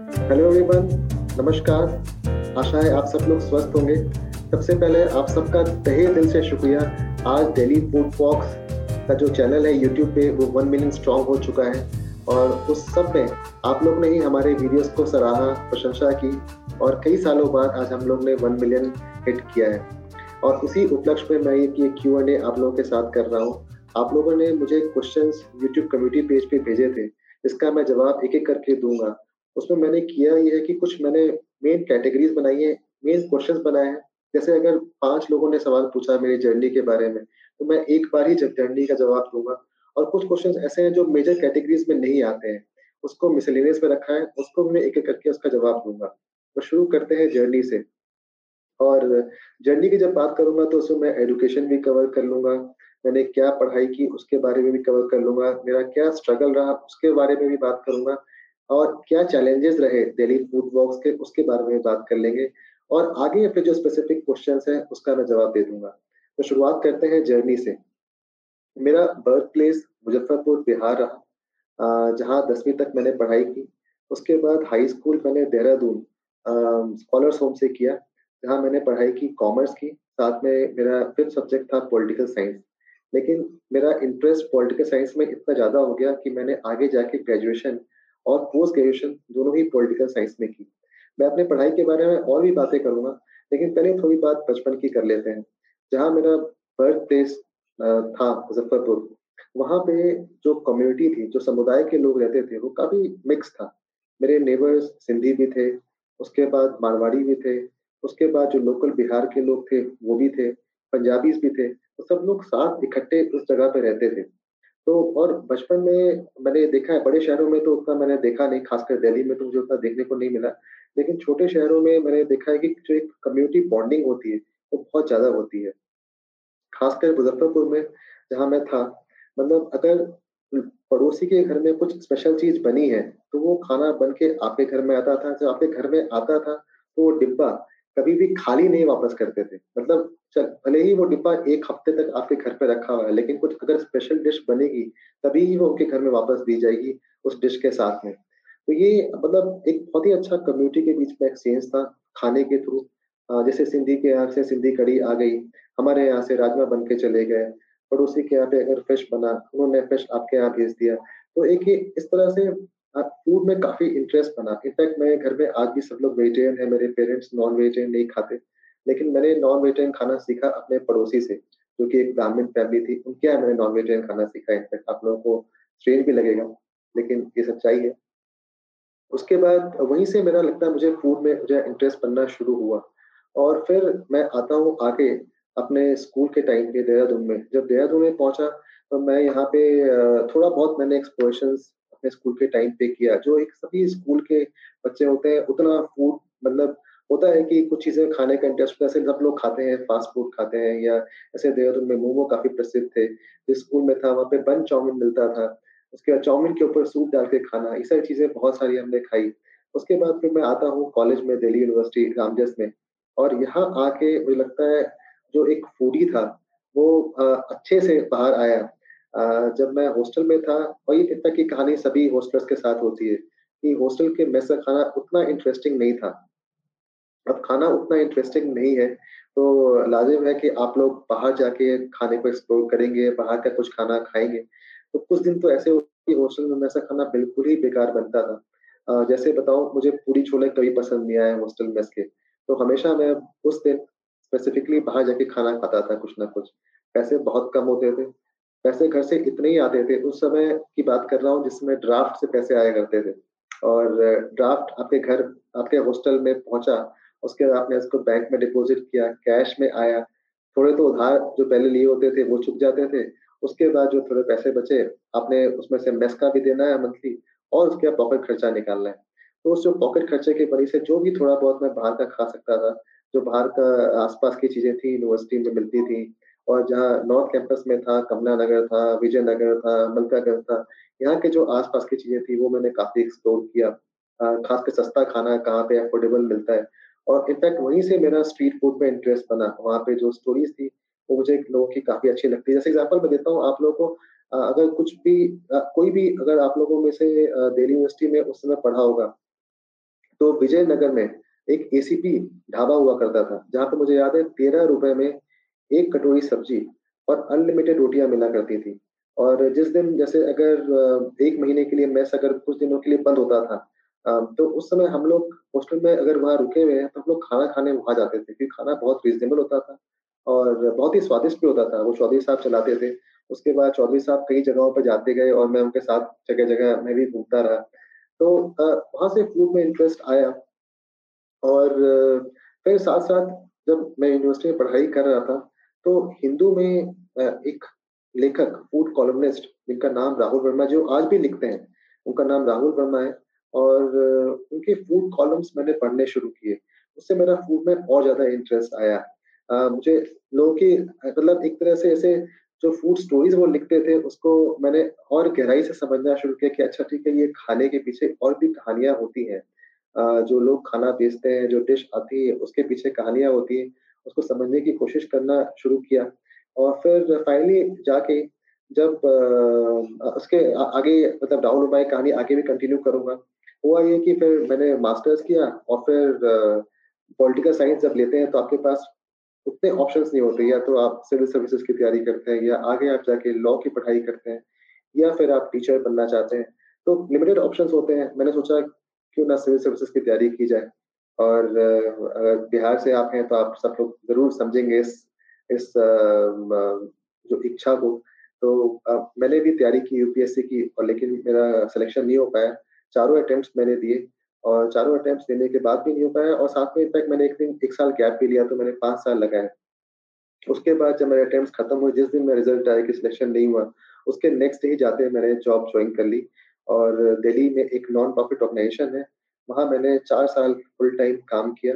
Hello everyone नमस्कार। आशा है आप सब लोग स्वस्थ होंगे। सबसे पहले आप सबका तहे दिल से शुक्रिया। आज दिल्ली फ़ूड फॉक्स का जो चैनल है यूट्यूब पे वो वन मिलियन स्ट्रॉन्ग हो चुका है। और उस सब में आप लोग ने ही हमारे वीडियोस को सराहा, प्रशंसा की और कई सालों बाद आज हम लोग ने वन मिलियन हिट किया है। और उसी उपलक्ष्य में मैं ये क्यू एंड ए आप लोगों के साथ कर रहा हूँ। आप लोगों ने मुझे क्वेश्चंस यूट्यूब कम्युनिटी पेज पे भेजे थे। इसका मैं जवाब एक एक करके दूँगा। उसमें मैंने किया ये है कि कुछ मैंने मेन कैटेगरीज बनाई है मेन क्वेश्चंस बनाए हैं। जैसे अगर पाँच लोगों ने सवाल पूछा मेरी जर्नी के बारे में तो मैं एक बार ही जर्नी का जवाब दूँगा। और कुछ क्वेश्चंस ऐसे हैं जो मेजर कैटेगरीज में नहीं आते हैं। उसको मिसलिनियस में रखा है, उसको मैं एक एक करके उसका जवाब दूँगा। तो शुरू करते हैं जर्नी से। और जर्नी की जब बात करूँगा तो उसमें मैं एजुकेशन भी कवर कर लूँगा। मैंने क्या पढ़ाई की उसके बारे में भी कवर कर लूँगा। मेरा क्या स्ट्रगल रहा उसके बारे में भी बात करूँगा। और क्या चैलेंजेस रहे दिल्ली फ़ूड वॉक्स के, उसके बारे में बात कर लेंगे। और आगे फिर जो स्पेसिफिक क्वेश्चन है, उसका मैं जवाब दे दूँगा। तो शुरुआत करते हैं जर्नी से। मेरा बर्थ प्लेस मुजफ्फरपुर, बिहार रहा। जहाँ दसवीं तक मैंने पढ़ाई की। उसके बाद हाई स्कूल मैंने देहरादून स्कॉलर्स होम से किया। जहाँ मैंने पढ़ाई की कॉमर्स की। साथ में मेरा फिफ्थ सब्जेक्ट था पॉलिटिकल साइंस लेकिन मेरा इंटरेस्ट पॉलिटिकल साइंस में इतना ज़्यादा हो गया कि मैंने आगे जाके ग्रेजुएशन और पोस्ट ग्रेजुएशन दोनों ही पॉलिटिकल साइंस में की। मैं अपने पढ़ाई के बारे में और भी बातें करूँगा, लेकिन पहले थोड़ी बात बचपन की कर लेते हैं। जहाँ मेरा बर्थ प्लेस था, मुजफ्फरपुर, वहाँ पे जो कम्युनिटी थी, जो समुदाय के लोग रहते थे, वो काफ़ी मिक्स था। मेरे नेबर्स सिंधी भी थे, उसके बाद मारवाड़ी भी थे, उसके बाद जो लोकल बिहार के लोग थे, वो भी थे, पंजाबीज भी थे तो सब लोग साथ इकट्ठे उस जगह पे रहते थे। तो और बचपन में मैंने देखा है, बड़े शहरों में तो उतना मैंने देखा नहीं, खासकर दिल्ली में तो मुझे उतना देखने को नहीं मिला। लेकिन छोटे शहरों में मैंने देखा है कि जो एक कम्युनिटी बॉन्डिंग होती है, वो बहुत ज़्यादा होती है। खासकर मुजफ्फरपुर में, जहाँ मैं था मतलब अगर पड़ोसी के घर में कुछ स्पेशल चीज़ बनी है तो वो खाना बन के आपके घर में आता था, जब आपके घर में आता था तो वो डिब्बा कभी भी खाली नहीं वापस करते थे। मतलब चल, भले ही वो डिब्बा एक हफ़्ते तक आपके घर पे रखा हुआ है, लेकिन कुछ अगर स्पेशल डिश बनेगी, तभी ही वो उनके घर में वापस दी जाएगी उस डिश के साथ में। तो ये मतलब एक बहुत ही अच्छा कम्युनिटी के बीच में एक्सचेंज था खाने के थ्रू जैसे सिंधी के यहाँ से सिंधी कड़ी आ गई, हमारे यहाँ से राजमा बन के चले गए, पड़ोसी के यहाँ पे अगर फ़िश बना, उन्होंने फ़िश आपके यहाँ भेज दिया। तो एक ही इस तरह से फ़ूड में काफ़ी इंटरेस्ट बना इनफैक्ट मैं घर में आज भी सब लोग वेजिटेरियन है, मेरे पेरेंट्स नॉन वेजिटेरियन नहीं खाते। लेकिन मैंने नॉन वेजिटेरियन खाना सीखा अपने पड़ोसी से, जो कि एक ब्राह्मण फैमिली थी। उनके यहाँ मैंने नॉन वेजिटेरियन खाना सीखा। इनफैक्ट आप लोगों को स्ट्रेंज भी लगेगा, लेकिन ये सच्चाई है उसके बाद वहीं से मेरा लगता है मुझे फ़ूड में मुझे इंटरेस्ट बनना शुरू हुआ। और फिर मैं आता हूँ आगे अपने स्कूल के टाइम पे, देहरादून में। जब देहरादून में पहुँचा तो मैं यहाँ पे थोड़ा बहुत मैंने एक्सप्लोरेशन अपने स्कूल के टाइम पे किया। जो एक सभी स्कूल के बच्चे होते हैं, उतना फ़ूड मतलब होता है कि कुछ चीज़ें खाने का इंटरेस्ट ऐसे सब लोग खाते हैं फास्ट फ़ूड खाते हैं, या ऐसे देहरादून में मोमो काफ़ी प्रसिद्ध थे। जिस स्कूल में था, वहाँ पे बन चाउमीन मिलता था। उसके बाद चाउमिन के ऊपर सूप डाल के खाना, ये सारी चीज़ें बहुत सारी हमने खाई। उसके बाद फिर मैं आता हूँ कॉलेज में दिल्ली यूनिवर्सिटी रामजस में। और यहाँ आके मुझे लगता है, जो एक फूडी था, वो अच्छे से बाहर आया। जब मैं हॉस्टल में था, और ये तक की कहानी सभी हॉस्टलर्स के साथ होती है कि हॉस्टल के मेस का खाना उतना इंटरेस्टिंग नहीं था। अब खाना उतना इंटरेस्टिंग नहीं है तो लाजिम है कि आप लोग बाहर जाके खाने को एक्सप्लोर करेंगे, बाहर का कुछ खाना खाएँगे। तो कुछ दिन तो ऐसे होते हॉस्टल में ऐसा खाना बिल्कुल ही बेकार बनता था। जैसे बताऊँ, मुझे पूरी छोले कभी पसंद नहीं आए हॉस्टल मेस के। तो हमेशा मैं उस दिन स्पेसिफिकली बाहर जाके खाना खाता था कुछ ना कुछ। पैसे बहुत कम होते थे। पैसे घर से इतने ही आते थे, उस समय की बात कर रहा हूँ जिसमें ड्राफ्ट से पैसे आया करते थे। और ड्राफ्ट आपके घर, आपके हॉस्टल में पहुँचा, उसके बाद आपने इसको बैंक में डिपॉजिट किया कैश में आया। थोड़े तो उधार जो पहले लिए होते थे, वो चुक जाते थे। उसके बाद जो थोड़े पैसे बचे, आपने उसमें से मेस का भी देना है मंथली और उसके बाद पॉकेट खर्चा निकालना है। तो उस जो पॉकेट खर्चे के वजह से जो भी थोड़ा बहुत मैं बाहर का खा सकता था, जो बाहर का आसपास की चीज़ें थी यूनिवर्सिटी में मिलती थी और जहाँ नॉर्थ कैंपस में था, कमला नगर था, विजय नगर था मलकागंज था, यहाँ के जो आसपास की चीज़ें थी, वो मैंने काफ़ी एक्सप्लोर किया। खासकर सस्ता खाना कहाँ पे अफोर्डेबल मिलता है। और इनफैक्ट वहीं से मेरा स्ट्रीट फ़ूड में इंटरेस्ट बना। वहाँ पे जो स्टोरीज थी, वो मुझे लोगों की काफ़ी अच्छी लगती है। जैसे एग्ज़ाम्पल मैं देता हूँ, आप लोगों को अगर कुछ भी कोई भी अगर आप लोगों में से दिल्ली यूनिवर्सिटी में उस समय पढ़ा होगा तो विजय नगर में एक एसीपी ढाबा हुआ करता था, जहाँ पे मुझे याद है, तेरह रुपए में एक कटोरी सब्ज़ी और अनलिमिटेड रोटियाँ मिला करती थी। और जिस दिन जैसे अगर एक महीने के लिए मैस अगर कुछ दिनों के लिए बंद होता था तो उस समय हम लोग हॉस्टल में अगर वहाँ रुके हुए हैं तो हम लोग खाना खाने वहाँ जाते थे, क्योंकि खाना बहुत रिजनेबल होता था और बहुत ही स्वादिष्ट भी होता था। वो चौधरी साहब चलाते थे। उसके बाद चौधरी साहब कई जगहों पर जाते गए और मैं उनके साथ जगह जगह मैं भी घूमता रहा। तो वहाँ से फ़ूड में इंटरेस्ट आया और फिर साथ साथ जब मैं यूनिवर्सिटी में पढ़ाई कर रहा था तो हिंदू में एक लेखक फ़ूड कॉलमनिस्ट जिनका नाम राहुल वर्मा जो आज भी लिखते हैं। उनका नाम राहुल वर्मा है और उनके फ़ूड कॉलम्स मैंने पढ़ने शुरू किए। उससे मेरा फ़ूड में और ज़्यादा इंटरेस्ट आया। आ, मुझे लोगों की मतलब एक तरह से ऐसे जो फ़ूड स्टोरीज वो लिखते थे उसको मैंने और गहराई से समझना शुरू किया कि अच्छा ठीक है ये खाने के पीछे और भी कहानियाँ होती हैं। जो लोग खाना बेचते हैं जो डिश आती है उसके पीछे कहानियाँ होती है। उसको समझने की कोशिश करना शुरू किया। और फिर फाइनली जाके जब आ, उसके आ, आगे मतलब राहुल उमाई कहानी आगे भी कंटिन्यू करूँगा। हुआ ये कि फिर मैंने मास्टर्स किया और फिर पॉलिटिकल साइंस जब लेते हैं तो आपके पास उतने ऑप्शंस नहीं होते। या तो आप सिविल सर्विसेज़ की तैयारी करते हैं या आगे आप जाके लॉ की पढ़ाई करते हैं या फिर आप टीचर बनना चाहते हैं। तो लिमिटेड ऑप्शंस होते हैं। मैंने सोचा क्यों ना सिविल सर्विसेज़ की तैयारी की जाए। और अगर बिहार से आप हैं तो आप सब लोग ज़रूर समझेंगे इस इस जो इच्छा को। तो मैंने भी तैयारी की यूपीएससी की और लेकिन मेरा सिलेक्शन नहीं हो पाया। चारों अटेम्प्ट मैंने दिए और चारों अटेम्प्ट देने के बाद भी नहीं हो पाया और साथ में इनफैक्ट मैंने एक दिन, एक साल गैप भी लिया तो मैंने पाँच साल लगाए। उसके बाद जब मेरे अटेम्प्ट खत्म हुए, जिस दिन मेरा रिज़ल्ट आया कि सिलेक्शन नहीं हुआ, उसके नेक्स्ट ही जाते मैंने जॉब ज्वाइन कर ली और दिल्ली में एक नॉन प्रॉफिट ऑर्गेनाइजेशन है। वहाँ मैंने चार साल फुल टाइम काम किया।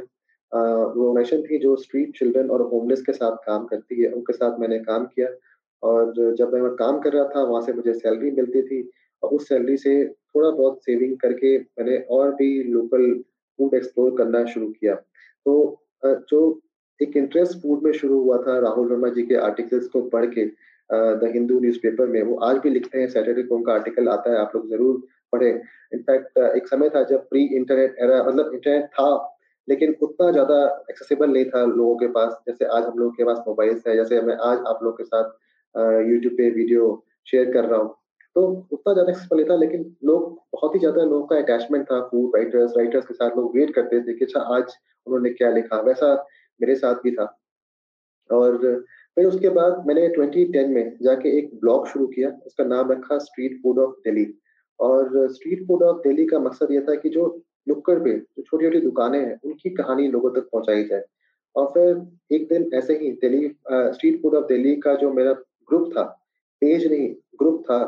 वो ऑर्गेनाइजेशन थी जो स्ट्रीट चिल्ड्रन और होमलेस के साथ काम करती है, उनके साथ मैंने काम किया। और जब मैं काम कर रहा था, वहाँ से मुझे सैलरी मिलती थी। और उस सैलरी से थोड़ा बहुत सेविंग करके मैंने और भी लोकल फ़ूड एक्सप्लोर करना शुरू किया। तो जो एक इंटरेस्ट फ़ूड में शुरू हुआ था, राहुल वर्मा जी के आर्टिकल्स को पढ़ के द हिंदू न्यूज़पेपर में, वो आज भी लिखते हैं सैटरडे को उनका आर्टिकल आता है, आप लोग ज़रूर पढ़े। इनफैक्ट एक समय था जब प्री इंटरनेट एरा मतलब इंटरनेट था, लेकिन उतना ज़्यादा एक्सेसिबल नहीं था लोगों के पास। जैसे आज हम लोग के पास मोबाइल्स है, जैसे मैं आज आप लोग के साथ यूट्यूब पे वीडियो शेयर कर रहा हूँ। तो उतना ज़्यादा एक्सेसिबल नहीं था, लेकिन लोग, बहुत ही ज़्यादा लोगों का अटैचमेंट था फ़ूड राइटर्स राइटर्स के साथ लोग वेट करते थे कि अच्छा आज उन्होंने क्या लिखा। वैसा मेरे साथ भी था। और फिर उसके बाद मैंने 2010 में जाके एक ब्लॉग शुरू किया। उसका नाम रखा स्ट्रीट फ़ूड ऑफ़ दिल्ली और स्ट्रीट फ़ूड ऑफ़ दिल्ली का मकसद ये था कि जो नुक्कड़ पे, जो छोटी छोटी दुकानें हैं, उनकी कहानी लोगों तक पहुंचाई जाए। और फिर एक दिन ऐसे ही Delhi street food of Delhi का जो मेरा ग्रुप था पेज नहीं ग्रुप था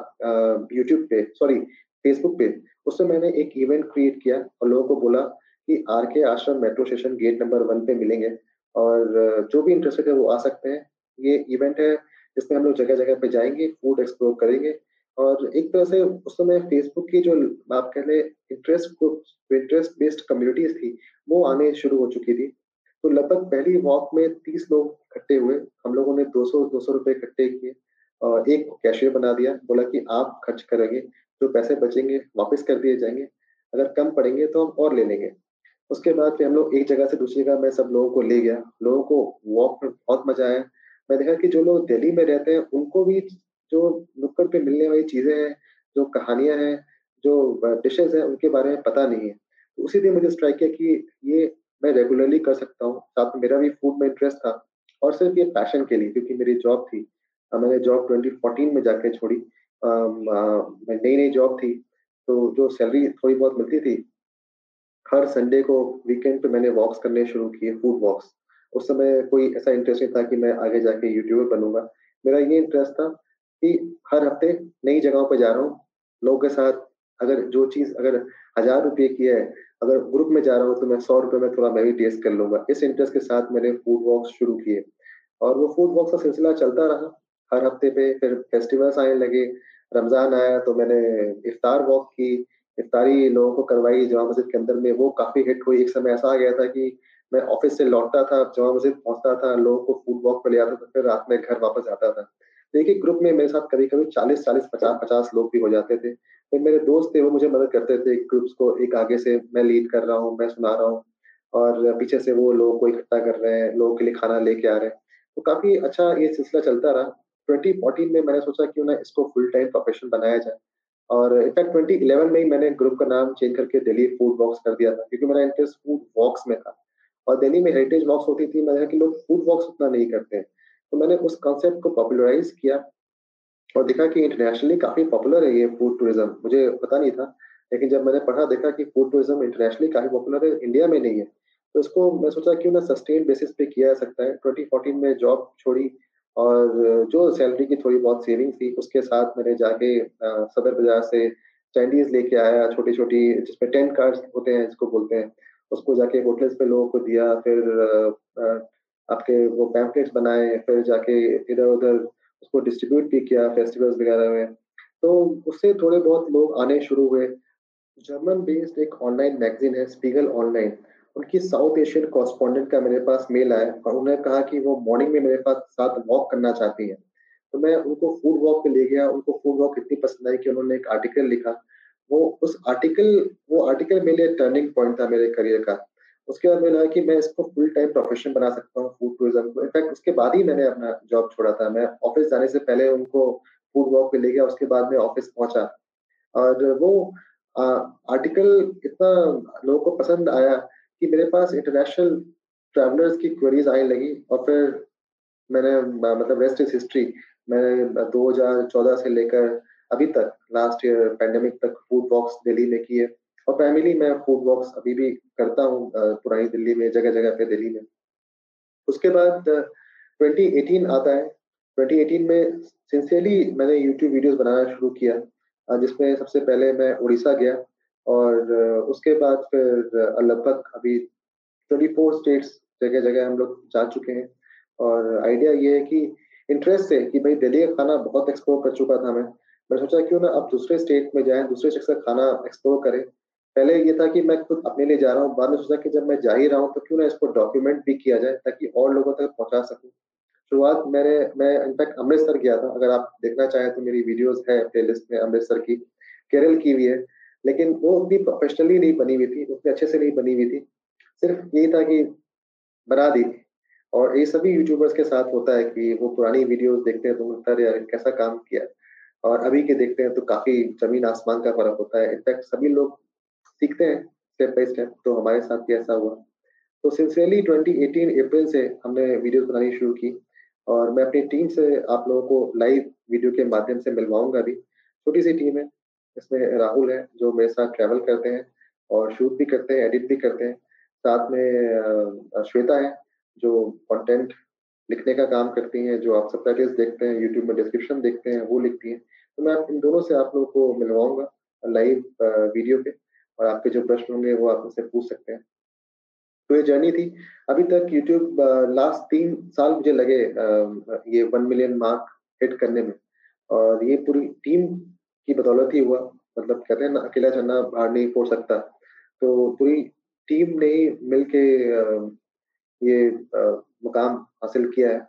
यूट्यूब पे सॉरी फेसबुक पे उसमें मैंने एक इवेंट क्रिएट किया और लोगों को बोला कि R K Ashram metro station gate number one पे मिलेंगे और जो भी इंटरेस्टेड है वो आ सकते हैं। ये इवेंट है जिसमें हम लोग जगह जगह पे जाएँगे फ़ूड एक्सप्लोर करेंगे और एक तरह से उस समय फेसबुक की जो आप कह लें interest group interest based communities थी, वो आने शुरू हो चुकी थी। तो लगभग पहली वॉक में तीस लोग इकट्ठे हुए। हम लोगों ने दो सौ दो सौ रुपये इकट्ठे किए और एक कैशियर बना दिया। बोला कि आप खर्च करेंगे, जो पैसे बचेंगे वापस कर दिए जाएँगे। अगर कम पड़ेंगे तो हम और ले लेंगे। उसके बाद फिर हम लोग एक जगह से दूसरी जगह मैं सब लोगों को ले गया। लोगों को वॉक में बहुत मज़ा आया। मैं देखा कि जो लोग दिल्ली में रहते हैं, उनको भी जो नुक्कड़ पे मिलने वाली चीज़ें हैं, जो कहानियाँ हैं, जो डिशेज हैं, उनके बारे में पता नहीं है। तो उसी दिन मुझे स्ट्राइक किया कि ये मैं रेगुलरली कर सकता हूँ। साथ में मेरा भी फ़ूड में इंटरेस्ट था और सिर्फ़ ये पैशन के लिए, क्योंकि मेरी जॉब थी। मैंने जॉब 2014 में जाके छोड़ी। नई नई जॉब थी तो जो सैलरी थोड़ी बहुत मिलती थी, हर संडे को वीकेंड पे मैंने वॉक्स करने शुरू किए फ़ूड वॉक्स उस समय कोई ऐसा इंटरेस्ट नहीं था कि मैं आगे जाके यूट्यूबर बनूँगा। मेरा ये इंटरेस्ट था कि हर हफ़्ते नई जगहों पर जा रहा हूँ। लोगों के साथ अगर जो चीज़, अगर हज़ार रुपये की है, अगर ग्रुप में जा रहा हूँ तो मैं सौ रुपये में थोड़ा मैं भी टेस्ट कर लूँगा। इस इंटरेस्ट के साथ मैंने फ़ूड वॉक्स शुरू किए। और वो फ़ूड वॉक्स का सिलसिला चलता रहा। हर हफ़्ते पे फिर फेस्टिवल्स आने लगे। रमज़ान आया तो मैंने इफ्तार वॉक की। इफ्तारी लोगों को करवाई जमा मस्जिद के अंदर में। वो काफ़ी हिट हुई। एक समय ऐसा आ गया था कि मैं ऑफ़िस से लौटता था, जमा मस्जिद पहुँचता था, लोगों को फ़ूड वॉक पर ले आता था, फिर रात में घर वापस आता था। देखिए ग्रुप में मेरे साथ कभी-कभी 40-40, 50-50 लोग भी हो जाते थे। तो मेरे दोस्त थे वो मुझे मदद करते थे ग्रुप्स को एक आगे से मैं लीड कर रहा हूँ, मैं सुना रहा हूँ और पीछे से वो लोगों को इकट्ठा कर रहे हैं, लोगों के लिए खाना लेके आ रहे हैं। तो काफ़ी अच्छा ये सिलसिला चलता रहा। 2014 में मैंने सोचा क्यों ना इसको फुल टाइम प्रोफेशन बनाया जाए और इनफैक्ट 2011 में ही मैंने ग्रुप का नाम चेंज करके दिल्ली फ़ूड वॉक्स कर दिया था क्योंकि मेरा इंटरेस्ट फ़ूड वॉक्स में था और दिल्ली में हेरिटेज वॉक्स होती थी मैंने कहा कि लोग फ़ूड वॉक्स उतना नहीं करते हैं तो मैंने उस कॉन्सेप्ट को पॉपुलराइज किया और देखा कि इंटरनेशनली काफ़ी पॉपुलर है ये फ़ूड टूरिज़्म मुझे पता नहीं था, लेकिन जब मैंने पढ़ा, देखा कि फ़ूड टूरिज़्म इंटरनेशनली काफ़ी पॉपुलर है इंडिया में नहीं है तो इसको मैं सोचा क्यों ना सस्टेन बेसिस पे किया जा सकता है। 2014 में जॉब छोड़ी और जो सैलरी की थोड़ी बहुत सेविंग थी, उसके साथ मैंने जाके सदर बाज़ार से चाइनीज़ लेके आया छोटी छोटी जिसमें टेंट कार्ड्स होते हैं, जिसको बोलते हैं, उसको जाके होटल्स पे लोगों को दिया, फिर आपके वो पैम्पलेट्स बनाए, फिर जाके इधर उधर उसको डिस्ट्रीब्यूट भी किया फेस्टिवल्स वगैरह में। तो उससे थोड़े बहुत लोग आने शुरू हुए। जर्मन बेस्ड एक ऑनलाइन मैगजीन है स्पीगल ऑनलाइन उनकी साउथ एशियन कॉरस्पॉन्डेंट का मेरे पास मेल आया और उन्होंने कहा कि वो मॉर्निंग में मेरे पास साथ वॉक करना चाहती है। तो मैं उनको फ़ूड वॉक पे ले गया, उनको फ़ूड वॉक इतनी पसंद आई कि उन्होंने एक आर्टिकल लिखा। वो उस आर्टिकल वो आर्टिकल मेरे लिए टर्निंग पॉइंट था मेरे करियर का। उसके बाद मैंने कि मैं इसको फुल टाइम प्रोफेशन बना सकता हूँ फ़ूड टूरिज़्म को। इनफैक्ट उसके बाद ही मैंने अपना जॉब छोड़ा था। मैं ऑफ़िस जाने से पहले उनको फ़ूड वॉक पे ले गया, उसके बाद में ऑफ़िस पहुँचा। और वो आर्टिकल इतना लोगों को पसंद आया कि मेरे पास इंटरनेशनल ट्रैवलर्स की क्वेरीज आने लगी। और फिर मैंने मतलब रेस्ट इज़ हिस्ट्री मैंने 2014 से लेकर अभी तक लास्ट ईयर पेंडेमिक तक फ़ूड वॉक्स दिल्ली में किए। और प्राइमरली मैं फ़ूड वॉक्स अभी भी करता हूँ पुरानी दिल्ली में, जगह जगह पे दिल्ली में। उसके बाद 2018 आता है। 2018 में सिंसियरली मैंने यूट्यूब वीडियोस बनाना शुरू किया जिसमें सबसे पहले मैं उड़ीसा गया और उसके बाद फिर लगभग अभी ट्वेंटी फोर स्टेट्स जगह जगह हम लोग जा चुके हैं। और आइडिया ये है कि इंटरेस्ट है कि भाई दिल्ली का खाना बहुत एक्सप्लोर कर चुका था मैं। मैं सोचा क्यों ना अब दूसरे स्टेट में जाएँ, दूसरे शख्स का खाना एक्सप्लोर करें। पहले ये था कि मैं खुद अपने लिए जा रहा हूँ। बाद में सोचा कि जब मैं जा ही रहा हूँ तो क्यों ना इसको डॉक्यूमेंट भी किया जाए ताकि और लोगों तक पहुँचा सकूँ। शुरुआत मैंने, मैं इनफैक्ट अमृतसर गया था। अगर आप देखना चाहें तो मेरी वीडियोस है प्लेलिस्ट में अमृतसर की। केरल की भी है। लेकिन वो उतनी प्रोफेशनली नहीं बनी हुई थी, उतने अच्छे से नहीं बनी हुई थी। सिर्फ़ यही था कि बना दी। और ये सभी यूट्यूबर्स के साथ होता है कि वो पुरानी वीडियोस देखते हैं तो है यार, कैसा काम किया? और अभी के देखते हैं तो काफ़ी ज़मीन आसमान का फ़र्क होता है। इनफैक्ट सभी लोग सीखते हैं स्टेप बाय स्टेप तो हमारे साथ भी ऐसा हुआ। तो सिंसियरली 2018 अप्रैल से हमने वीडियोस बनानी शुरू की और मैं अपनी टीम से आप लोगों को लाइव वीडियो के माध्यम से मिलवाऊँगा अभी छोटी सी टीम है, इसमें राहुल है जो मेरे साथ ट्रैवल करते हैं और शूट भी करते हैं एडिट भी करते हैं। साथ में श्वेता है जो कंटेंट लिखने का काम करती हैं, जो आप सब देखते हैं यूट्यूब में डिस्क्रिप्शन देखते हैं, वो लिखती हैं। तो मैं इन दोनों से आप लोगों को मिलवाऊँगा लाइव वीडियो पे। और आपके जो प्रश्न होंगे वो आप मुझसे पूछ सकते हैं। तो ये जर्नी थी। अभी तक यूट्यूब लास्ट तीन साल मुझे लगे ये वन मिलियन मार्क हिट करने में। और ये पूरी टीम की बदौलत ही हुआ। मतलब कहते हैं ना, अकेला चलना बाहर नहीं फोड़ सकता। तो पूरी टीम ने ही मिल के ये मुकाम हासिल किया है।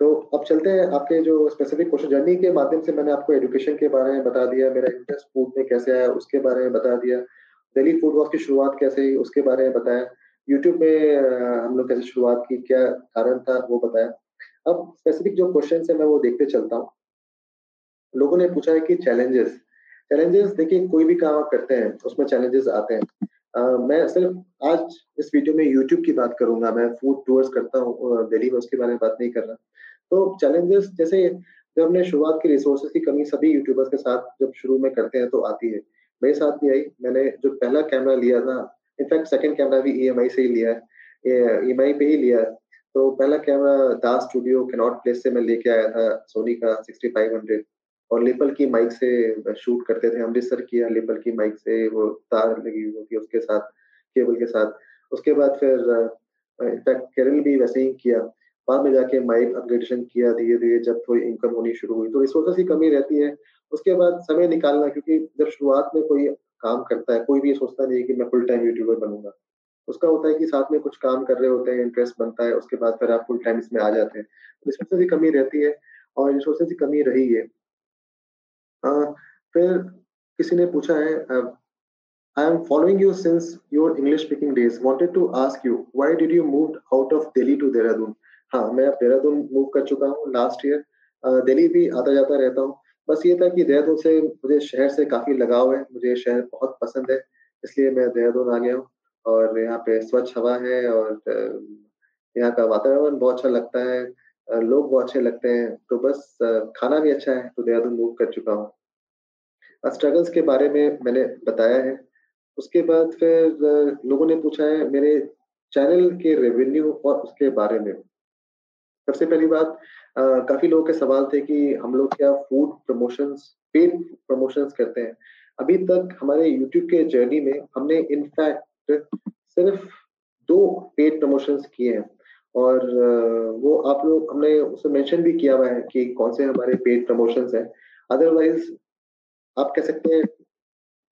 तो अब चलते हैं आपके जो स्पेसिफिक क्वेश्चन जर्नी के माध्यम से मैंने आपको एजुकेशन के बारे में बता दिया, मेरा इंटरेस्ट फ़ूड में कैसे आया, उसके बारे में बता दिया। दिल्ली फ़ूड वॉक की शुरुआत कैसे हुई उसके बारे में बताया। यूट्यूब में हम लोग कैसे शुरुआत की क्या कारण था वो बताया। अब स्पेसिफिक जो क्वेश्चन है मैं वो देखते चलता हूँ। लोगों ने पूछा है कि चैलेंजेस चैलेंजेस देखिए कोई भी काम आप करते हैं उसमें चैलेंजेस आते हैं। uh, मैं सिर्फ़ आज इस वीडियो में यूट्यूब की बात करूँगा मैं फ़ूड टूर्स करता हूँ दिल्ली में उसके बारे में बात नहीं कर रहा। तो चैलेंजेस जैसे जब हमने शुरुआत की रिसोर्सेज की कमी सभी यूट्यूबर्स के साथ जब शुरू में करते हैं तो आती है। मेरे साथ भी आई। मैंने जो पहला कैमरा लिया था इनफैक्ट सेकंड कैमरा भी ई से ही लिया है। ई पे ही लिया है। तो पहला camera Das studio cannot place से मैं लेके आया था सोनी का सिक्सटी फाइव हंड्रेड और लेपल की माइक से शूट करते थे, अमृतसर किया लेपल की माइक से वो तार लगी हुई होती उसके साथ केबल के साथ। उसके बाद फिर इनफैक्ट केरल भी वैसे ही किया। बाद में जाके माइक अपग्रेडेशन किया धीरे धीरे जब थोड़ी इनकम होनी शुरू हुई। तो रिसोर्सेस की कमी रहती है। उसके बाद समय निकालना क्योंकि जब शुरुआत में कोई काम करता है कोई भी सोचता नहीं है कि मैं फुल टाइम यूट्यूबर बनूँगा। उसका होता है कि साथ में कुछ काम कर रहे होते हैं इंटरेस्ट बनता है उसके बाद फिर आप फुल टाइम इसमें आ जाते हैं। इसमें से कमी रहती है और रिसोर्सेज की कमी रही है। आ, फिर किसी ने पूछा है I am following you since your English speaking days. Wanted to ask you, why did you move out of Delhi to Dehradun? हाँ मैं देहरादून मूव कर चुका हूँ लास्ट ईयर दिल्ली भी आता जाता रहता हूँ। बस ये था कि देहरादून से मुझे शहर से काफ़ी लगाव है, मुझे शहर बहुत पसंद है, इसलिए मैं देहरादून आ गया हूँ और यहाँ पे स्वच्छ हवा है और यहाँ का वातावरण बहुत अच्छा लगता है लोग बहुत अच्छे लगते हैं। तो बस खाना भी अच्छा है तो देहरादून मूव कर चुका हूँ। स्ट्रगल्स के बारे में मैंने बताया है। उसके बाद फिर लोगों ने पूछा है, मेरे चैनल के रेवेन्यू और उसके बारे में। सबसे पहली बात काफ़ी लोगों के सवाल थे कि हम लोग क्या फ़ूड प्रमोशंस पेड प्रमोशंस करते हैं। अभी तक हमारे यूट्यूब के जर्नी में हमने इनफैक्ट सिर्फ़ दो पेड प्रमोशंस किए हैं। और वो आप लोग, हमने उसमें मेंशन भी किया हुआ है कि कौन से हमारे पेड प्रमोशंस हैं। अदरवाइज़ आप कह सकते हैं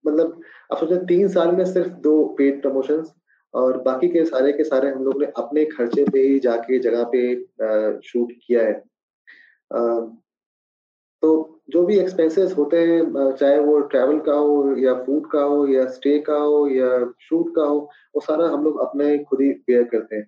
मतलब आप सोचें तीन साल में सिर्फ़ दो पेड प्रमोशंस और बाकी के सारे के सारे हम लोग ने अपने खर्चे पे ही जाके जगह पे शूट किया है। तो जो भी एक्सपेंसेस होते हैं चाहे वो ट्रैवल का हो या फ़ूड का हो या स्टे का हो या शूट का हो, वो सारा हम लोग अपने खुद ही बेयर करते हैं।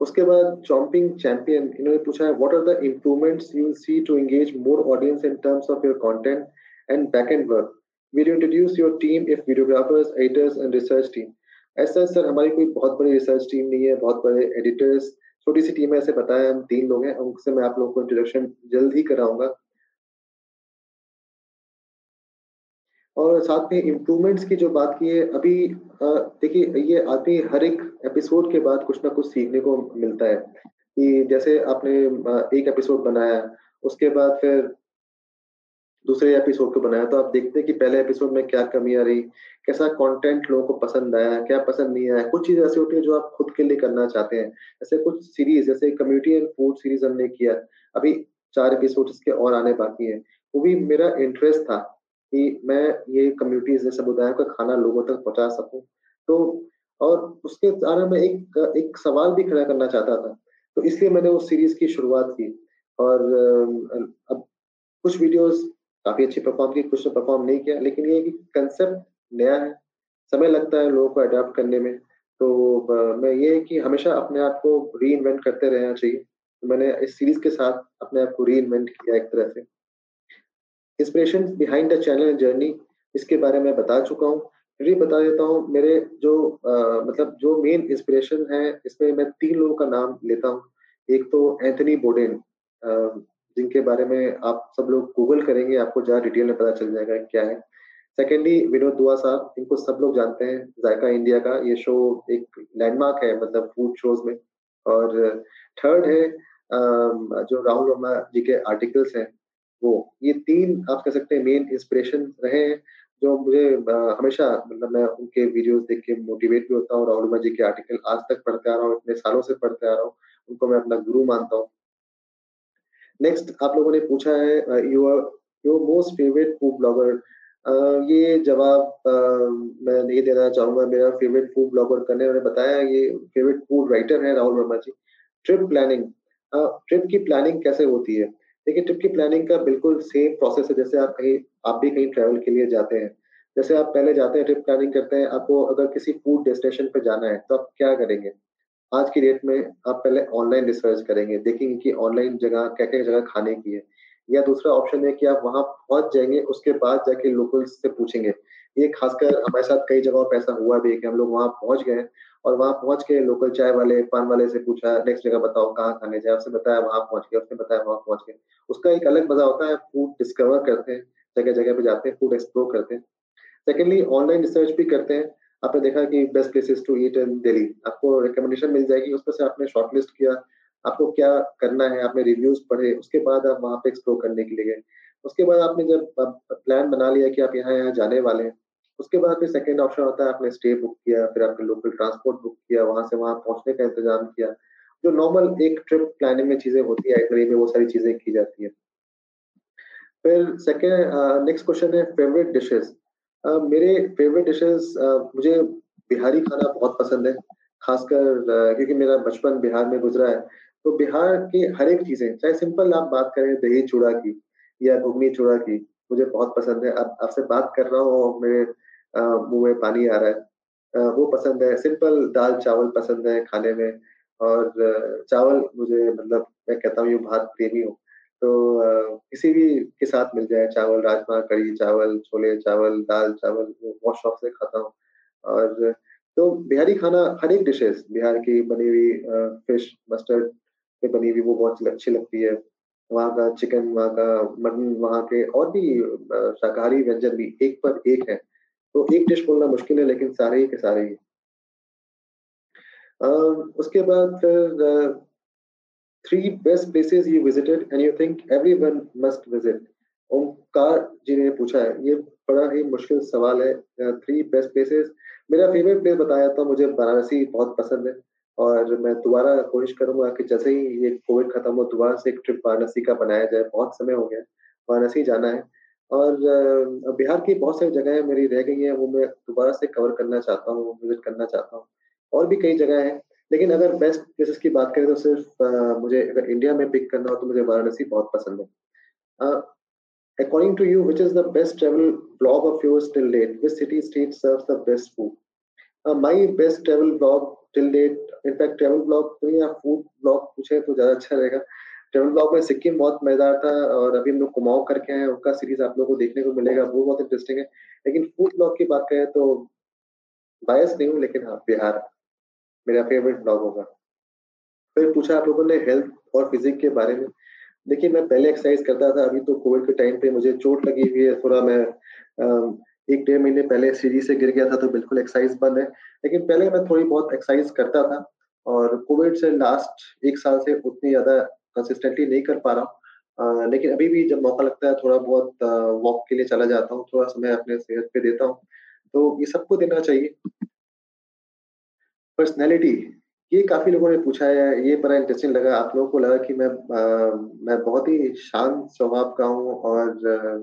उसके बाद चॉम्पिंग चैंपियन इन्होंने पूछा है what are the improvements you see to engage more audience in terms of your content and back end work will you introduce your team if videographers editors and research team ऐसा sir हमारी कोई बहुत बड़ी research team नहीं है, बहुत बड़े editors छोटी सी टीम है, ऐसे बताया हम तीन लोग हैं, उनसे मैं आप लोगों को इंट्रोडक्शन जल्द ही कराऊँगा। और साथ में इम्प्रूवमेंट्स की जो बात की है, अभी देखिए, ये आदमी हर एक एपिसोड के बाद कुछ ना कुछ सीखने को मिलता है। कि जैसे आपने एक एपिसोड बनाया, उसके बाद फिर दूसरे एपिसोड को बनाया तो आप देखते हैं कि पहले एपिसोड में क्या कमी आ रही, कैसा कंटेंट लोगों को पसंद आया, क्या पसंद नहीं आया। कुछ चीज़ें ऐसी होती है जो आप खुद के लिए करना चाहते हैं। ऐसे कुछ सीरीज़ जैसे कम्युनिटी एंड फ़ूड सीरीज़ हमने किया। अभी चार एपिसोड इसके और आने बाकी है। वो भी मेरा इंटरेस्ट था कि मैं ये कम्युनिटीज समुदाय का खाना लोगों तक पहुँचा सकूँ। तो और उसके बारे मैं एक एक सवाल भी खड़ा करना चाहता था। तो इसलिए मैंने उस सीरीज़ की शुरुआत की। और अब कुछ वीडियोस काफ़ी अच्छी परफॉर्म की कुछ ने परफॉर्म नहीं किया लेकिन ये कि कंसेप्ट नया है। समय लगता है लोगों को अडेप्ट करने में। तो मैं ये कि हमेशा अपने आप को री इन्वेंट करते रहना चाहिए। तो मैंने इस सीरीज़ के साथ अपने आप को री इन्वेंट किया एक तरह से। Inspiration behind the channel journey इसके बारे में बता चुका हूँ। फिर बता देता हूँ मेरे जो आ, मतलब जो मेन इंस्पिरेशन है इसमें मैं तीन लोगों का नाम लेता हूँ। एक तो एंथनी बोडेन जिनके बारे में आप सब लोग गूगल करेंगे, आपको ज़्यादा डिटेल में पता चल जाएगा क्या है। सेकेंडली विनोद दुआ साहब, इनको सब लोग जानते हैं, जायका इंडिया का। ये शो एक लैंडमार्क है मतलब फ़ूड शोज़ में। और थर्ड है जो राहुल वर्मा जी के आर्टिकल्स हैं, वो। ये तीन आप कह सकते हैं मेन इंस्पिरेशन रहे हैं, जो मुझे हमेशा मतलब मैं उनके वीडियोस देख के मोटिवेट भी होता हूँ, राहुल वर्मा जी के आर्टिकल आज तक पढ़ते आ रहा हूँ, इतने सालों से पढ़ते आ रहा हूँ, उनको मैं अपना गुरु मानता हूँ। नेक्स्ट आप लोगों ने पूछा है your your most favourite food blogger ये जवाब मैं नहीं देना चाहूँगा। मेरा फेवरेट फ़ूड ब्लॉगर करने उन्होंने बताया ये फेवरेट फ़ूड राइटर है Rahul Verma ji. Trip planning trip की प्लानिंग कैसे होती है? देखिए ट्रिप की प्लानिंग का बिल्कुल सेम प्रोसेस है जैसे आप कहीं, आप भी कहीं ट्रैवल के लिए जाते हैं। जैसे आप पहले जाते हैं ट्रिप प्लानिंग करते हैं, आपको अगर किसी फ़ूड डेस्टिनेशन पर जाना है तो आप क्या करेंगे? आज की डेट में आप पहले ऑनलाइन रिसर्च करेंगे, देखेंगे कि ऑनलाइन जगह क्या क्या जगह खाने की है। या दूसरा ऑप्शन है कि आप वहाँ पहुँच जाएँगे, उसके बाद जाके लोकल से पूछेंगे। ये खासकर हमारे साथ कई जगहों पर ऐसा हुआ भी है कि हम लोग वहाँ पहुँच गए और वहाँ पहुँच के लोकल चाय वाले, पान वाले से पूछा नेक्स्ट जगह बताओ कहाँ खाने जाए। उसने बताया वहाँ पहुँच गए, उसने बताया वहाँ पहुँच गए। उसका एक अलग मज़ा होता है फ़ूड डिस्कवर करते हैं जगह जगह पे जाते हैं फ़ूड एक्सप्लोर करते हैं। सेकेंडली ऑनलाइन रिसर्च भी करते हैं। आपने देखा कि best places to eat in Delhi आपको रिकमेंडेशन मिल जाएगी, उसमें से आपने शॉर्ट लिस्ट किया, आपको क्या करना है, आपने रिव्यूज़ पढ़े, उसके बाद आप वहाँ पे एक्सप्लोर करने के लिए गए। उसके बाद आपने जब प्लान बना लिया कि आप यहाँ यहाँ जाने वाले हैं, उसके बाद फिर सेकेंड ऑप्शन होता है, आपने स्टे बुक किया, फिर आपने लोकल ट्रांसपोर्ट बुक किया, वहाँ से वहाँ पहुँचने का इंतज़ाम किया। जो नॉर्मल एक ट्रिप प्लानिंग में चीज़ें होती है में वो सारी चीज़ें की जाती है। फिर सेकेंड नेक्स्ट क्वेश्चन है फेवरेट डिशेस मेरे फेवरेट डिशेस मुझे बिहारी खाना बहुत पसंद है, खासकर क्योंकि मेरा बचपन बिहार में गुजरा है। तो बिहार की हर एक चीज़ें, चाहे सिंपल आप बात करें दही चूड़ा की या घुगनी चूड़ा की, मुझे बहुत पसंद है। अब आपसे बात कर रहा हूँ, मेरे मुँह में पानी आ रहा है। वो पसंद है सिंपल दाल चावल पसंद है खाने में। और चावल मुझे मतलब मैं कहता हूँ, ये भात प्रेमी हूँ। तो किसी भी के साथ मिल जाए, चावल, राजमा कड़ी चावल, छोले, चावल, दाल, चावल बहुत शौक से खाता हूँ। और तो बिहारी खाना, हर एक डिशेस बिहार की बनी हुई फ़िश मस्टर्ड पे बनी हुई वो बहुत अच्छी लगती है। वहाँ का चिकन वहाँ का मटन वहाँ के और भी शाकाहारी व्यंजन भी एक पर एक है। तो एक डिश बोलना मुश्किल है, लेकिन सारे ही के सारे ही उसके बाद फिर three best places you visited and you think everyone must visit Omkar ji ने पूछा है ये बड़ा ही मुश्किल सवाल है थ्री बेस्ट प्लेसेस मेरा फेवरेट प्लेस बताया था मुझे वाराणसी बहुत पसंद है और मैं दोबारा कोशिश करूँगा कि जैसे ही ये कोविड खत्म हो दोबारा से एक ट्रिप वाराणसी का बनाया जाए बहुत समय हो गया वाराणसी जाना है और बिहार की बहुत सारी जगह मेरी रह गई हैं वो मैं दोबारा से कवर करना चाहता हूँ विज़िट करना चाहता हूँ और भी कई जगह हैं लेकिन अगर बेस्ट प्लेसेस की बात करें तो सिर्फ़ आ, मुझे अगर इंडिया में पिक करना हो तो मुझे वाराणसी बहुत पसंद है। According to you which is the best travel blog of yours till date which city state serves the best food my best travel blog till date in fact travel blog तो या food blog पूछे तो ज़्यादा अच्छा रहेगा। Travel blog में सिक्किम बहुत मज़ेदार था और अभी हम लोग कुमाऊं करके आए उनका सीरीज़ आप लोगों को देखने को मिलेगा वो बहुत इंटरेस्टिंग है। लेकिन फ़ूड ब्लॉग की बात करें तो बायस नहीं हूँ लेकिन हाँ बिहार। मेरा फेवरेट ब्लॉग होगा। फिर पूछा आप लोगों ने हेल्थ और फिजिक के बारे में। देखिए, मैं पहले एक्सरसाइज करता था, अभी तो कोविड के टाइम पे मुझे चोट लगी हुई है, थोड़ा मैं एक डेढ़ महीने पहले सीढ़ी से गिर गया था तो बिल्कुल एक्सरसाइज बंद है। लेकिन पहले मैं थोड़ी बहुत एक्सरसाइज करता था और कोविड से लास्ट एक साल से उतनी ज़्यादा कंसिस्टेंटली नहीं कर पा रहा हूँ। लेकिन अभी भी जब मौका लगता है, थोड़ा बहुत वॉक के लिए चला जाता हूँ, थोड़ा समय अपने सेहत पे देता हूँ। तो ये सबको देना चाहिए। पर्सनैलिटी ये काफ़ी लोगों ने पूछा है ये बड़ा इंटरेस्टिंग लगा। आप लोगों को लगा कि मैं आ, मैं बहुत ही शांत स्वभाव का हूँ और आ,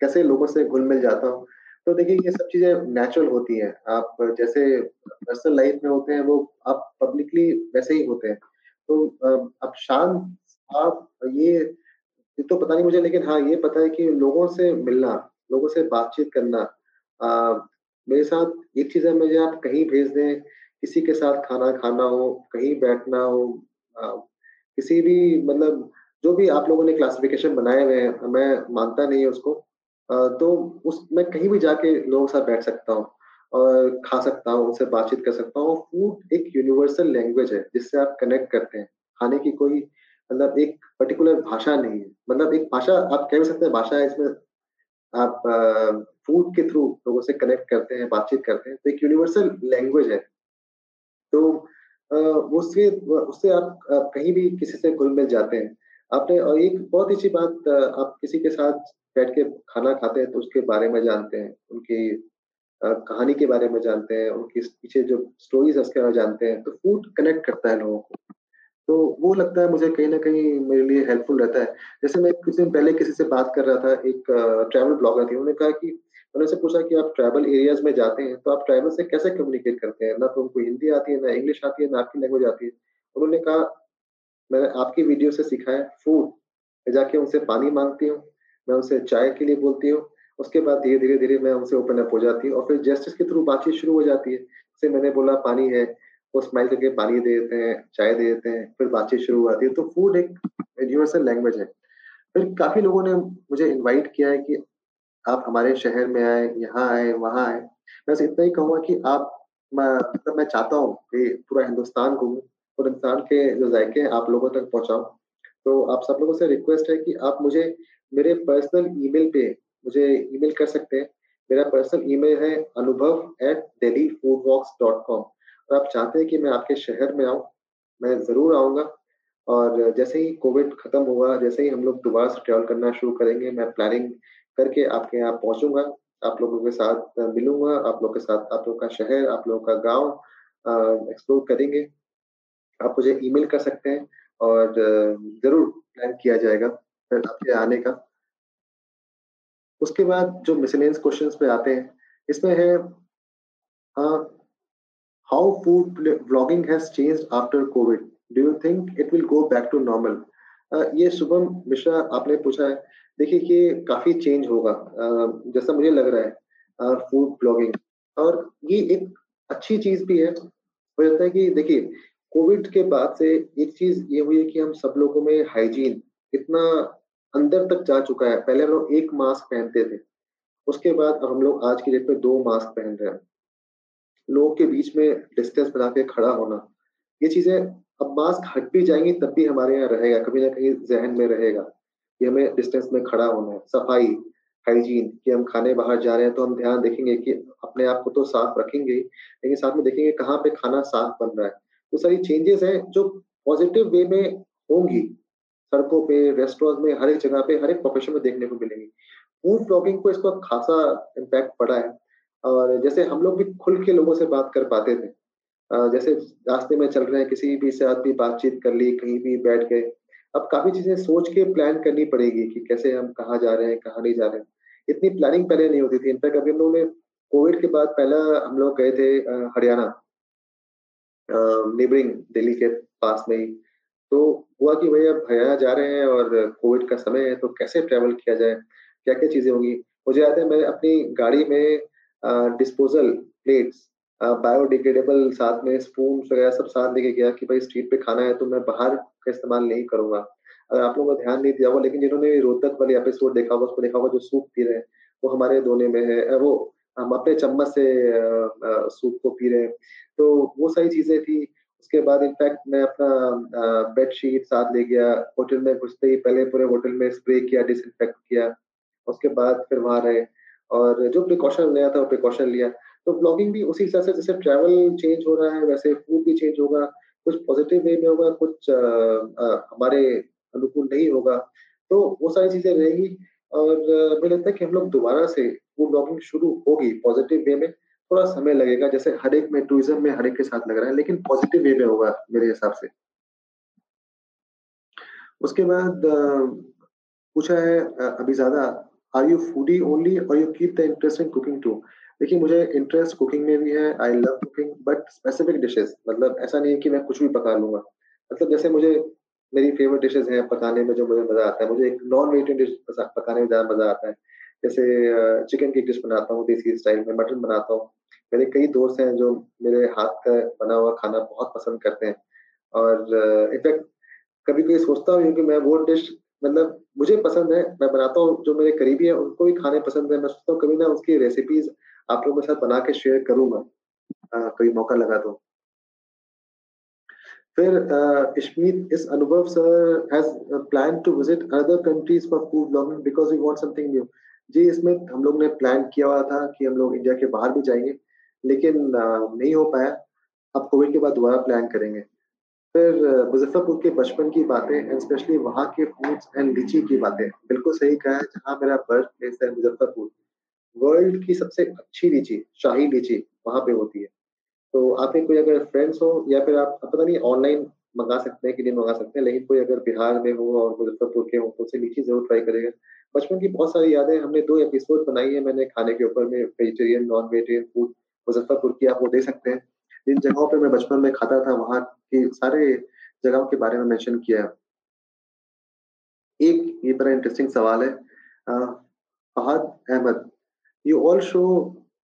कैसे लोगों से घुल मिल जाता हूँ। तो देखिए ये सब चीज़ें नेचुरल होती हैं। आप जैसे पर्सनल लाइफ में होते हैं वो आप पब्लिकली वैसे ही होते हैं। तो आप शांत आप ये तो पता नहीं मुझे लेकिन हाँ ये पता है कि लोगों से मिलना लोगों से बातचीत करना आ, मेरे साथ एक चीज़ है मुझे आप कहीं भेज दें किसी के साथ खाना खाना हो कहीं बैठना हो आ, किसी भी मतलब जो भी आप लोगों ने क्लासिफिकेशन बनाए हुए हैं मैं मानता नहीं है उसको आ, तो उस मैं कहीं भी जाके लोगों के साथ बैठ सकता हूँ और खा सकता हूँ उनसे बातचीत कर सकता हूँ। फ़ूड एक यूनिवर्सल लैंग्वेज है जिससे आप कनेक्ट करते हैं। खाने की कोई मतलब एक पर्टिकुलर भाषा नहीं है। मतलब एक भाषा आप कह सकते हैं भाषा है इसमें आप फ़ूड के थ्रू लोगों से कनेक्ट करते हैं बातचीत करते हैं तो एक यूनिवर्सल लैंग्वेज है। तो उससे उससे आप, कहीं भी किसी से घुल मिल जाते हैं। आपने और एक बहुत अच्छी बात आप किसी के साथ बैठ के खाना खाते हैं तो उसके बारे में जानते हैं उनकी कहानी के बारे में जानते हैं उनकी पीछे जो स्टोरीज है उसके बारे में जानते हैं तो फ़ूड कनेक्ट करता है लोगों को। तो वो लगता है मुझे कहीं ना कहीं मेरे लिए हेल्पफुल रहता है। जैसे मैं कुछ दिन पहले किसी से बात कर रहा था एक ट्रैवल ब्लॉगर थी उन्होंने कहा कि मैंने पूछा कि आप ट्राइबल एरियाज़ में जाते हैं तो आप ट्राइबल से कैसे कम्युनिकेट करते हैं? ना तो उनको हिंदी आती है, ना इंग्लिश आती है, ना आपकी लैंग्वेज आती है। उन्होंने कहा, मैंने आपकी वीडियो से सीखा है फ़ूड मैं जाके उनसे पानी मांगती हूँ, मैं उनसे चाय के लिए बोलती हूँ। उसके बाद धीरे धीरे धीरे मैं उनसे ओपन अप हो जाती हूँ और फिर जस्टिस के थ्रू बातचीत शुरू हो जाती है। जैसे मैंने बोला, पानी है। वो स्माइल करके पानी दे देते हैं, चाय दे देते हैं, फिर बातचीत शुरू हो जाती है। तो फ़ूड एक यूनिवर्सल लैंग्वेज है। फिर काफ़ी लोगों ने मुझे इन्वाइट किया है कि आप हमारे शहर में आए, यहाँ आए, वहाँ आए। मैं इतना ही कहूँगा कि आप मतलब मैं चाहता हूँ कि पूरा हिंदुस्तान घूमूं और हिंदुस्तान के जो जायके हैं आप लोगों तक पहुंचाऊं। तो आप सब लोगों से रिक्वेस्ट है कि आप मुझे, मेरे पर्सनल ईमेल पे मुझे ईमेल कर सकते हैं। मेरा पर्सनल ईमेल है Anubhav at Delhi food walks dot com और आप चाहते हैं कि मैं आपके शहर में आऊँ, मैं ज़रूर आऊँगा और जैसे ही कोविड खत्म हुआ जैसे ही हम लोग दोबारा से ट्रैवल करना शुरू करेंगे, मैं प्लानिंग करके आपके यहाँ पहुंचूँगा। आप लोगों के साथ मिलूँगा। आप लोग के साथ, आप लोग का शहर, आप लोगों का गाँव एक्सप्लोर करेंगे। आप मुझे ईमेल कर सकते हैं और ज़रूर प्लान किया जाएगा आपके आने का। उसके बाद जो मिसलेंस क्वेश्चंस पे आते हैं, इसमें है how food blogging has changed after Covid do you think it will go back to normal ये शुभम मिश्रा आपने पूछा है देखिए कि काफ़ी चेंज होगा। जैसा मुझे लग रहा है फ़ूड ब्लॉगिंग और ये एक अच्छी चीज़ भी है। हो जाता है कि देखिए कोविड के बाद से एक चीज़ ये हुई है कि हम सब लोगों में हाइजीन इतना अंदर तक जा चुका है। पहले हम लोग एक मास्क पहनते थे। उसके बाद अब हम लोग आज की डेट में दो मास्क पहन रहे हैं। लोगों के बीच में डिस्टेंस बना के खड़ा होना। ये चीज़ें अब मास्क हट भी जाएँगी, तब भी हमारे यहाँ रहेगा, कभी ना कहीं जहन में रहेगा। कि हमें डिस्टेंस में खड़ा होना है, सफ़ाई हाइजीन कि हम खाने बाहर जा रहे हैं तो हम ध्यान देखेंगे कि अपने आप को तो साफ़ रखेंगे, लेकिन साथ में देखेंगे कहाँ पे खाना साफ़ बन रहा है। तो सारी चेंजेस हैं जो पॉजिटिव वे में होंगी। सड़कों पे रेस्टोरेंट में, हर एक जगह पे, हर एक प्रोफेशन में देखने को मिलेंगी। फ़ूड ब्लॉगिंग को इसका खासा इम्पैक्ट पड़ा है। और जैसे हम लोग भी खुल के लोगों से बात कर पाते थे। जैसे रास्ते में चल रहे हैं, किसी भी से भी बातचीत कर ली, कहीं भी बैठ गए अब काफ़ी चीज़ें सोच के प्लान करनी पड़ेगी कि कैसे हम कहाँ जा रहे हैं, कहाँ नहीं जा रहे हैं। इतनी प्लानिंग पहले नहीं होती थी। इनफैक्ट अभी हम लोगों ने कोविड के बाद पहला हम लोग गए थे हरियाणा नेबरिंग दिल्ली के पास में ही। तो हुआ कि भैया हरियाणा जा रहे हैं और कोविड का समय है तो कैसे ट्रेवल किया जाए? क्या क्या चीज़ें होंगी? मुझे याद है मैं अपनी गाड़ी में डिस्पोजल प्लेट्स बायोडिग्रेडेबल साथ में स्पून वगैरह सब साथ लेके गया कि भाई स्ट्रीट पे खाना है तो मैं बाहर का इस्तेमाल नहीं करूँगा। अगर आप लोगों को ध्यान नहीं दिया होगा, लेकिन जिन्होंने रोहतक वाले एपिसोड देखा होगा, उसको देखा होगा, जो सूप पी रहे हैं, वो हमारे दोने में है वो, हम अपने चम्मच से सूप को पी रहे हैं। तो वो सारी चीज़ें थी। उसके बाद इनफैक्ट मैं अपना बेडशीट साथ ले गया, होटल में घुसते ही पहले पूरे होटल में स्प्रे किया डिसइंफेक्ट किया, उसके बाद फिर वहाँ रहे। और जो प्रिकॉशन लिया था, वो प्रिकॉशन लिया। तो ब्लॉगिंग भी उसी हिसाब से जैसे ट्रैवल चेंज हो रहा है वैसे फ़ूड भी चेंज होगा कुछ पॉजिटिव वे में होगा कुछ आ, आ, हमारे अनुकूल नहीं होगा तो वो सारी चीज़ें रहेगी। और मुझे लगता है कि हम लोग दोबारा से वो ब्लॉगिंग शुरू होगी पॉजिटिव वे में थोड़ा समय लगेगा जैसे हर एक में टूरिज़्म में हर एक के साथ लग रहा है लेकिन पॉजिटिव वे में होगा मेरे हिसाब से। उसके बाद पूछा है अभी ज़्यादा आर यू फूडी ओनली और you keep the interest in cooking too देखिए, मुझे इंटरेस्ट कुकिंग में भी है I love cooking but specific dishes मतलब ऐसा नहीं है कि मैं कुछ भी पका लूँगा। मतलब जैसे मुझे मेरी फेवरेट डिशेस हैं, पकाने में जो मुझे मज़ा आता है, मुझे एक नॉन वेजिटेरियन डिश पकाने में ज़्यादा मज़ा आता है। जैसे चिकन की डिश बनाता हूँ, देसी स्टाइल में मटन बनाता हूँ। मेरे कई दोस्त हैं जो मेरे हाथ का बना हुआ खाना बहुत पसंद करते हैं। और इनफैक्ट कभी कभी सोचता हूँ कि मैं वो डिश मतलब मुझे पसंद है, मैं बनाता हूँ, जो मेरे करीबी है, उनको भी खाने पसंद है। मैं सोचता हूँ कभी ना उसकी रेसिपीज़ आप लोगों के साथ बना के शेयर करूँगा। कभी मौका लगा तो। फिर इशमीत इस Anubhav sir has plan to visit other countries for food blogging because we want something new जी, इसमें हम लोग ने प्लान किया हुआ था कि हम लोग इंडिया के बाहर भी जाएँगे, लेकिन नहीं हो पाया। अब कोविड के बाद दोबारा प्लान करेंगे। फिर मुजफ्फरपुर के बचपन की बातें एंड स्पेशली वहाँ के फूड्स एंड लीची की बातें। बिल्कुल सही कहा है, जहाँ मेरा बर्थ प्लेस है मुजफ्फरपुर। वर्ल्ड की सबसे अच्छी लीची, शाही लीची वहाँ पे होती है। तो आपके कोई अगर फ्रेंड्स हो या फिर आप पता नहीं ऑनलाइन मंगा सकते हैं कि नहीं मंगा सकते हैं, लेकिन कोई अगर बिहार में हो और मुजफ्फरपुर के हो तो उसे लीची ज़रूर ट्राई करेगा। बचपन की बहुत सारी यादें, हमने दो एपिसोड बनाई है मैंने खाने के ऊपर में vegetarian non vegetarian food Muzaffarpur की आप वो दे सकते हैं। जिन जगहों पर मैं बचपन में खाता था, वहाँ की सारे जगहों के बारे में मेंशन किया है। एक, ये बड़ा इंटरेस्टिंग सवाल है। Fahad Ahmed you all show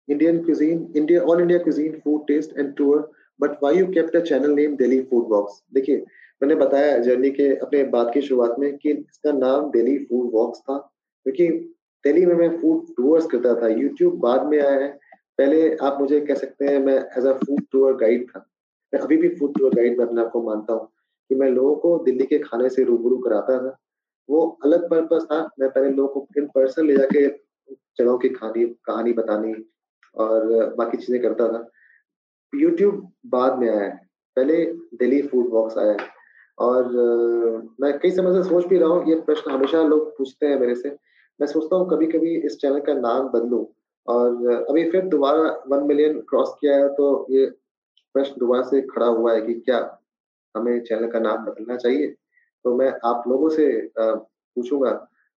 Indian cuisine, India, all India cuisine, food taste and tour. But why you kept a channel name Delhi Food Walks? देखिए मैंने बताया जर्नी के अपने बात की शुरुआत में कि इसका नाम दिल्ली फ़ूड वॉक्स था क्योंकि दिल्ली में मैं फ़ूड टूर्स करता था यूट्यूब बाद में आया है पहले आप मुझे कह सकते हैं मैं as a food tour guide था मैं अभी भी फ़ूड टूर गाइड में अपने आप को मानता हूँ कि मैं लोगों को दिल्ली के खाने से रूबरू कराता था वो अलग पर्पज था मैं पहले लोगों को इन पर्सन ले जाके जगहों की कहानी कहानी बतानी और बाकी चीज़ें करता था। यूट्यूब बाद में आया है। पहले दिल्ली फ़ूड बॉक्स आया है। और मैं कई समय से सोच भी रहा हूँ ये प्रश्न हमेशा लोग पूछते हैं मेरे से। मैं सोचता हूँ कभी कभी इस चैनल का नाम बदलू। और अभी फिर दोबारा वन मिलियन क्रॉस किया है तो ये प्रश्न दोबारा से खड़ा हुआ है कि क्या हमें चैनल का नाम बदलना चाहिए? तो मैं आप लोगों से पूछूँगा।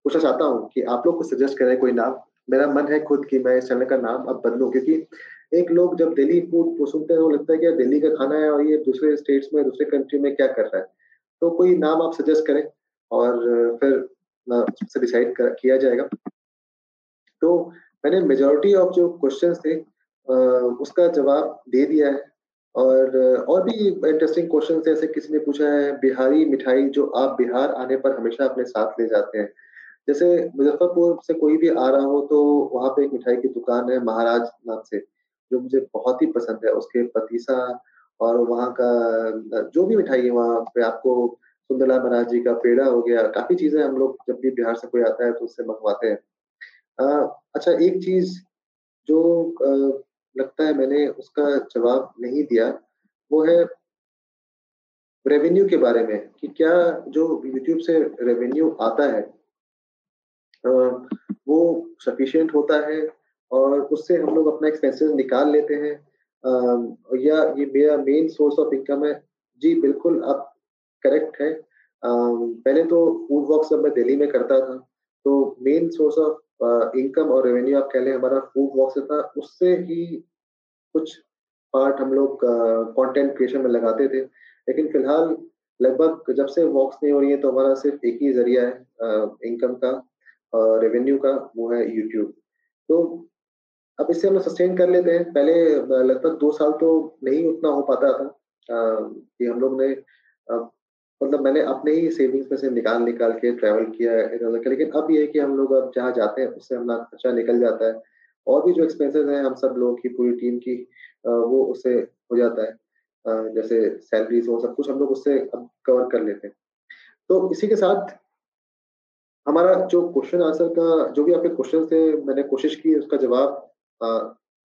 पूछना चाहता हूँ कि आप लोग को सजेस्ट करें कोई नाम। मेरा मन है खुद कि मैं इस चैनल का नाम अब बदलूं, क्योंकि एक लोग जब दिल्ली फ़ूड सुनते हैं वो लगता है कि दिल्ली का खाना है और ये दूसरे स्टेट्स में, दूसरे कंट्री में क्या कर रहा है। तो कोई नाम आप सजेस्ट करें और फिर उससे डिसाइड किया जाएगा। तो मैंने मेजोरिटी ऑफ़ जो क्वेश्चन थे उसका जवाब दे दिया है। और और भी इंटरेस्टिंग क्वेश्चन जैसे किसी ने पूछा है, बिहारी मिठाई जो आप बिहार आने पर हमेशा अपने साथ ले जाते हैं। जैसे मुजफ्फरपुर से कोई भी आ रहा हो तो वहाँ पे एक मिठाई की दुकान है महाराज नाम से जो मुझे बहुत ही पसंद है। उसके पतीसा और वहाँ का जो भी मिठाई है वहाँ पे आपको सुंदरलाल महाराज जी का पेड़ा हो गया काफ़ी चीज़ें हम लोग जब भी बिहार से कोई आता है तो उससे मंगवाते हैं। अच्छा एक चीज़ जो आ, लगता है मैंने उसका जवाब नहीं दिया वो है रेवेन्यू के बारे में कि क्या जो यूट्यूब से रेवेन्यू आता है वो सफिशिएंट होता है और उससे हम लोग अपना एक्सपेंसेस निकाल लेते हैं। या ये मेरा मेन सोर्स ऑफ़ इनकम है। जी, बिल्कुल आप करेक्ट है। पहले तो फ़ूड वॉक सब मैं दिल्ली में करता था तो मेन सोर्स ऑफ़ इनकम और रेवेन्यू आप कह लें, हमारा फ़ूड वॉक से था, उससे ही कुछ पार्ट हम लोग कंटेंट क्रिएशन में लगाते थे। लेकिन फ़िलहाल लगभग जब से वॉक्स नहीं हो रही है तो हमारा सिर्फ़ एक ही ज़रिया है इनकम का। रेवेन्यू का वो है यूट्यूब तो अब इससे हम सस्टेन कर लेते हैं। पहले लगभग दो साल तो नहीं उतना हो पाता था कि हम लोग ने मतलब मैंने अपने ही सेविंग्स में से निकाल निकाल के ट्रैवल किया इधर उधर लेकिन अब ये है कि हम लोग अब जहाँ जाते हैं, उससे हमारा खर्चा निकल जाता है। और भी जो एक्सपेंसेस हैं, हम सब लोगों की, पूरी टीम की वो उससे हो जाता है। जैसे सैलरीज वो सब कुछ हम लोग उससे अब कवर कर लेते हैं। तो इसी के साथ हमारा जो क्वेश्चन आंसर का, जो भी आपके क्वेश्चन थे, मैंने कोशिश की, उसका जवाब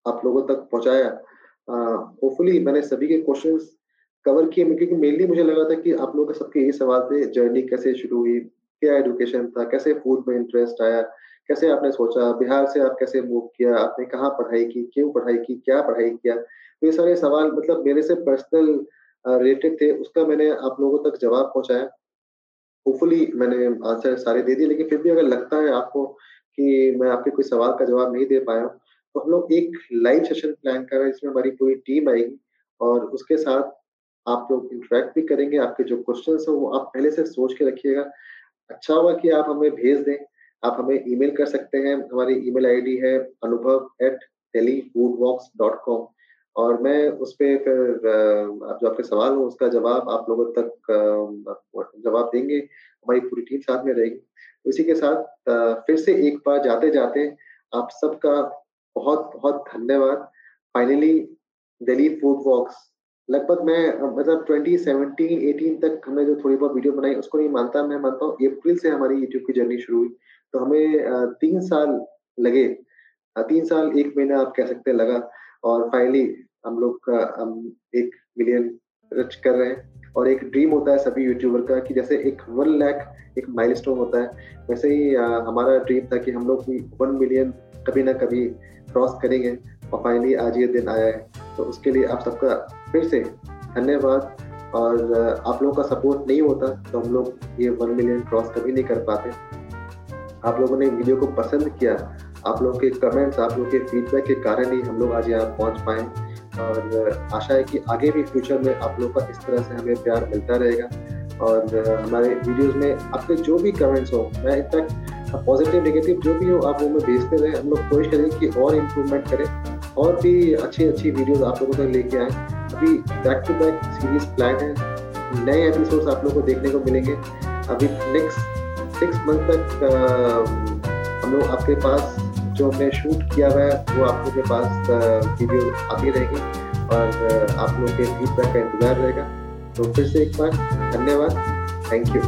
आप लोगों तक पहुँचाया। होपफुली मैंने सभी के क्वेश्चन कवर किए, क्योंकि मेनली मुझे लगा था कि आप लोगों के सबके ये सवाल थे जर्नी कैसे शुरू हुई, क्या एजुकेशन था, कैसे फ़ूड में इंटरेस्ट आया, कैसे आपने सोचा, बिहार से आप कैसे मूव किया, आपने कहाँ पढ़ाई की, क्यों पढ़ाई की, क्या पढ़ाई किया? तो ये सारे सवाल मतलब मेरे से पर्सनल रिलेटेड थे, उसका मैंने आप लोगों तक जवाब पहुँचाया। होपफुली मैंने आंसर सारे दे दिए, लेकिन फिर भी अगर लगता है आपको कि मैं आपके कोई सवाल का जवाब नहीं दे पाया तो हम लोग एक लाइव सेशन प्लान कर रहे हैं, जिसमें हमारी पूरी टीम आएगी और उसके साथ आप लोग इंटरेक्ट भी करेंगे। आपके जो क्वेश्चन है, वो आप पहले से सोच के रखिएगा। अच्छा होगा कि आप हमें भेज दें। आप हमें ईमेल कर सकते हैं। हमारी ईमेल आईडी है Anubhav at tele food dot com और मैं उस पर फिर आप जो आपके सवाल हो, उसका जवाब आप लोगों तक जवाब देंगे, हमारी पूरी टीम साथ में रहेगी। इसी के साथ फिर से एक बार जाते जाते आप सबका बहुत बहुत धन्यवाद। फाइनली दिल्ली फ़ूड वॉक्स लगभग मैं मतलब 2017 18 तक हमने जो थोड़ी बहुत वीडियो बनाई, उसको नहीं मानता, मैं मानता हूँ, अप्रैल से हमारी यूट्यूब की जर्नी शुरू हुई। तो हमें तीन साल लगे। तीन साल, एक महीना आप कह सकते हैं लगा। और फाइनली हम लोग का हम एक मिलियन रच कर रहे हैं। और एक ड्रीम होता है सभी यूट्यूबर का कि जैसे एक वन लाख एक माइलस्टोन होता है। वैसे ही आ, हमारा ड्रीम था कि हम लोग भी वन मिलियन कभी ना कभी क्रॉस करेंगे। और फाइनली आज ये दिन आया है। तो उसके लिए आप सबका फिर से धन्यवाद। और आप लोगों का सपोर्ट नहीं होता तो हम लोग ये वन मिलियन क्रॉस कभी नहीं कर पाते। आप लोगों ने वीडियो को पसंद किया आप लोगों के कमेंट्स आप लोगों के फीडबैक के कारण ही हम लोग आज यहाँ पहुँच पाए और आशा है कि आगे भी फ्यूचर में आप लोगों का इस तरह से हमें प्यार मिलता रहेगा और हमारे वीडियोस में आपके जो भी कमेंट्स हो, मैं इनफैक्ट पॉजिटिव नेगेटिव जो भी हो, आप वो में भेजते रहे। हम लोग कोशिश करें कि और इम्प्रूवमेंट करें और भी अच्छी अच्छी वीडियोस आप लोगों तक लेके आए। अभी back to back series plan है। नए एपिसोड्स आप लोगों को देखने को मिलेंगे। अभी नेक्स्ट सिक्स मंथ तक हम लोग आपके पास जो हमने शूट किया हुआ है, वो आप लोग के पास वीडियो आती रहेगी और आप लोग के फीडबैक का इंतज़ार रहेगा। तो फिर से एक बार, धन्यवाद। Thank you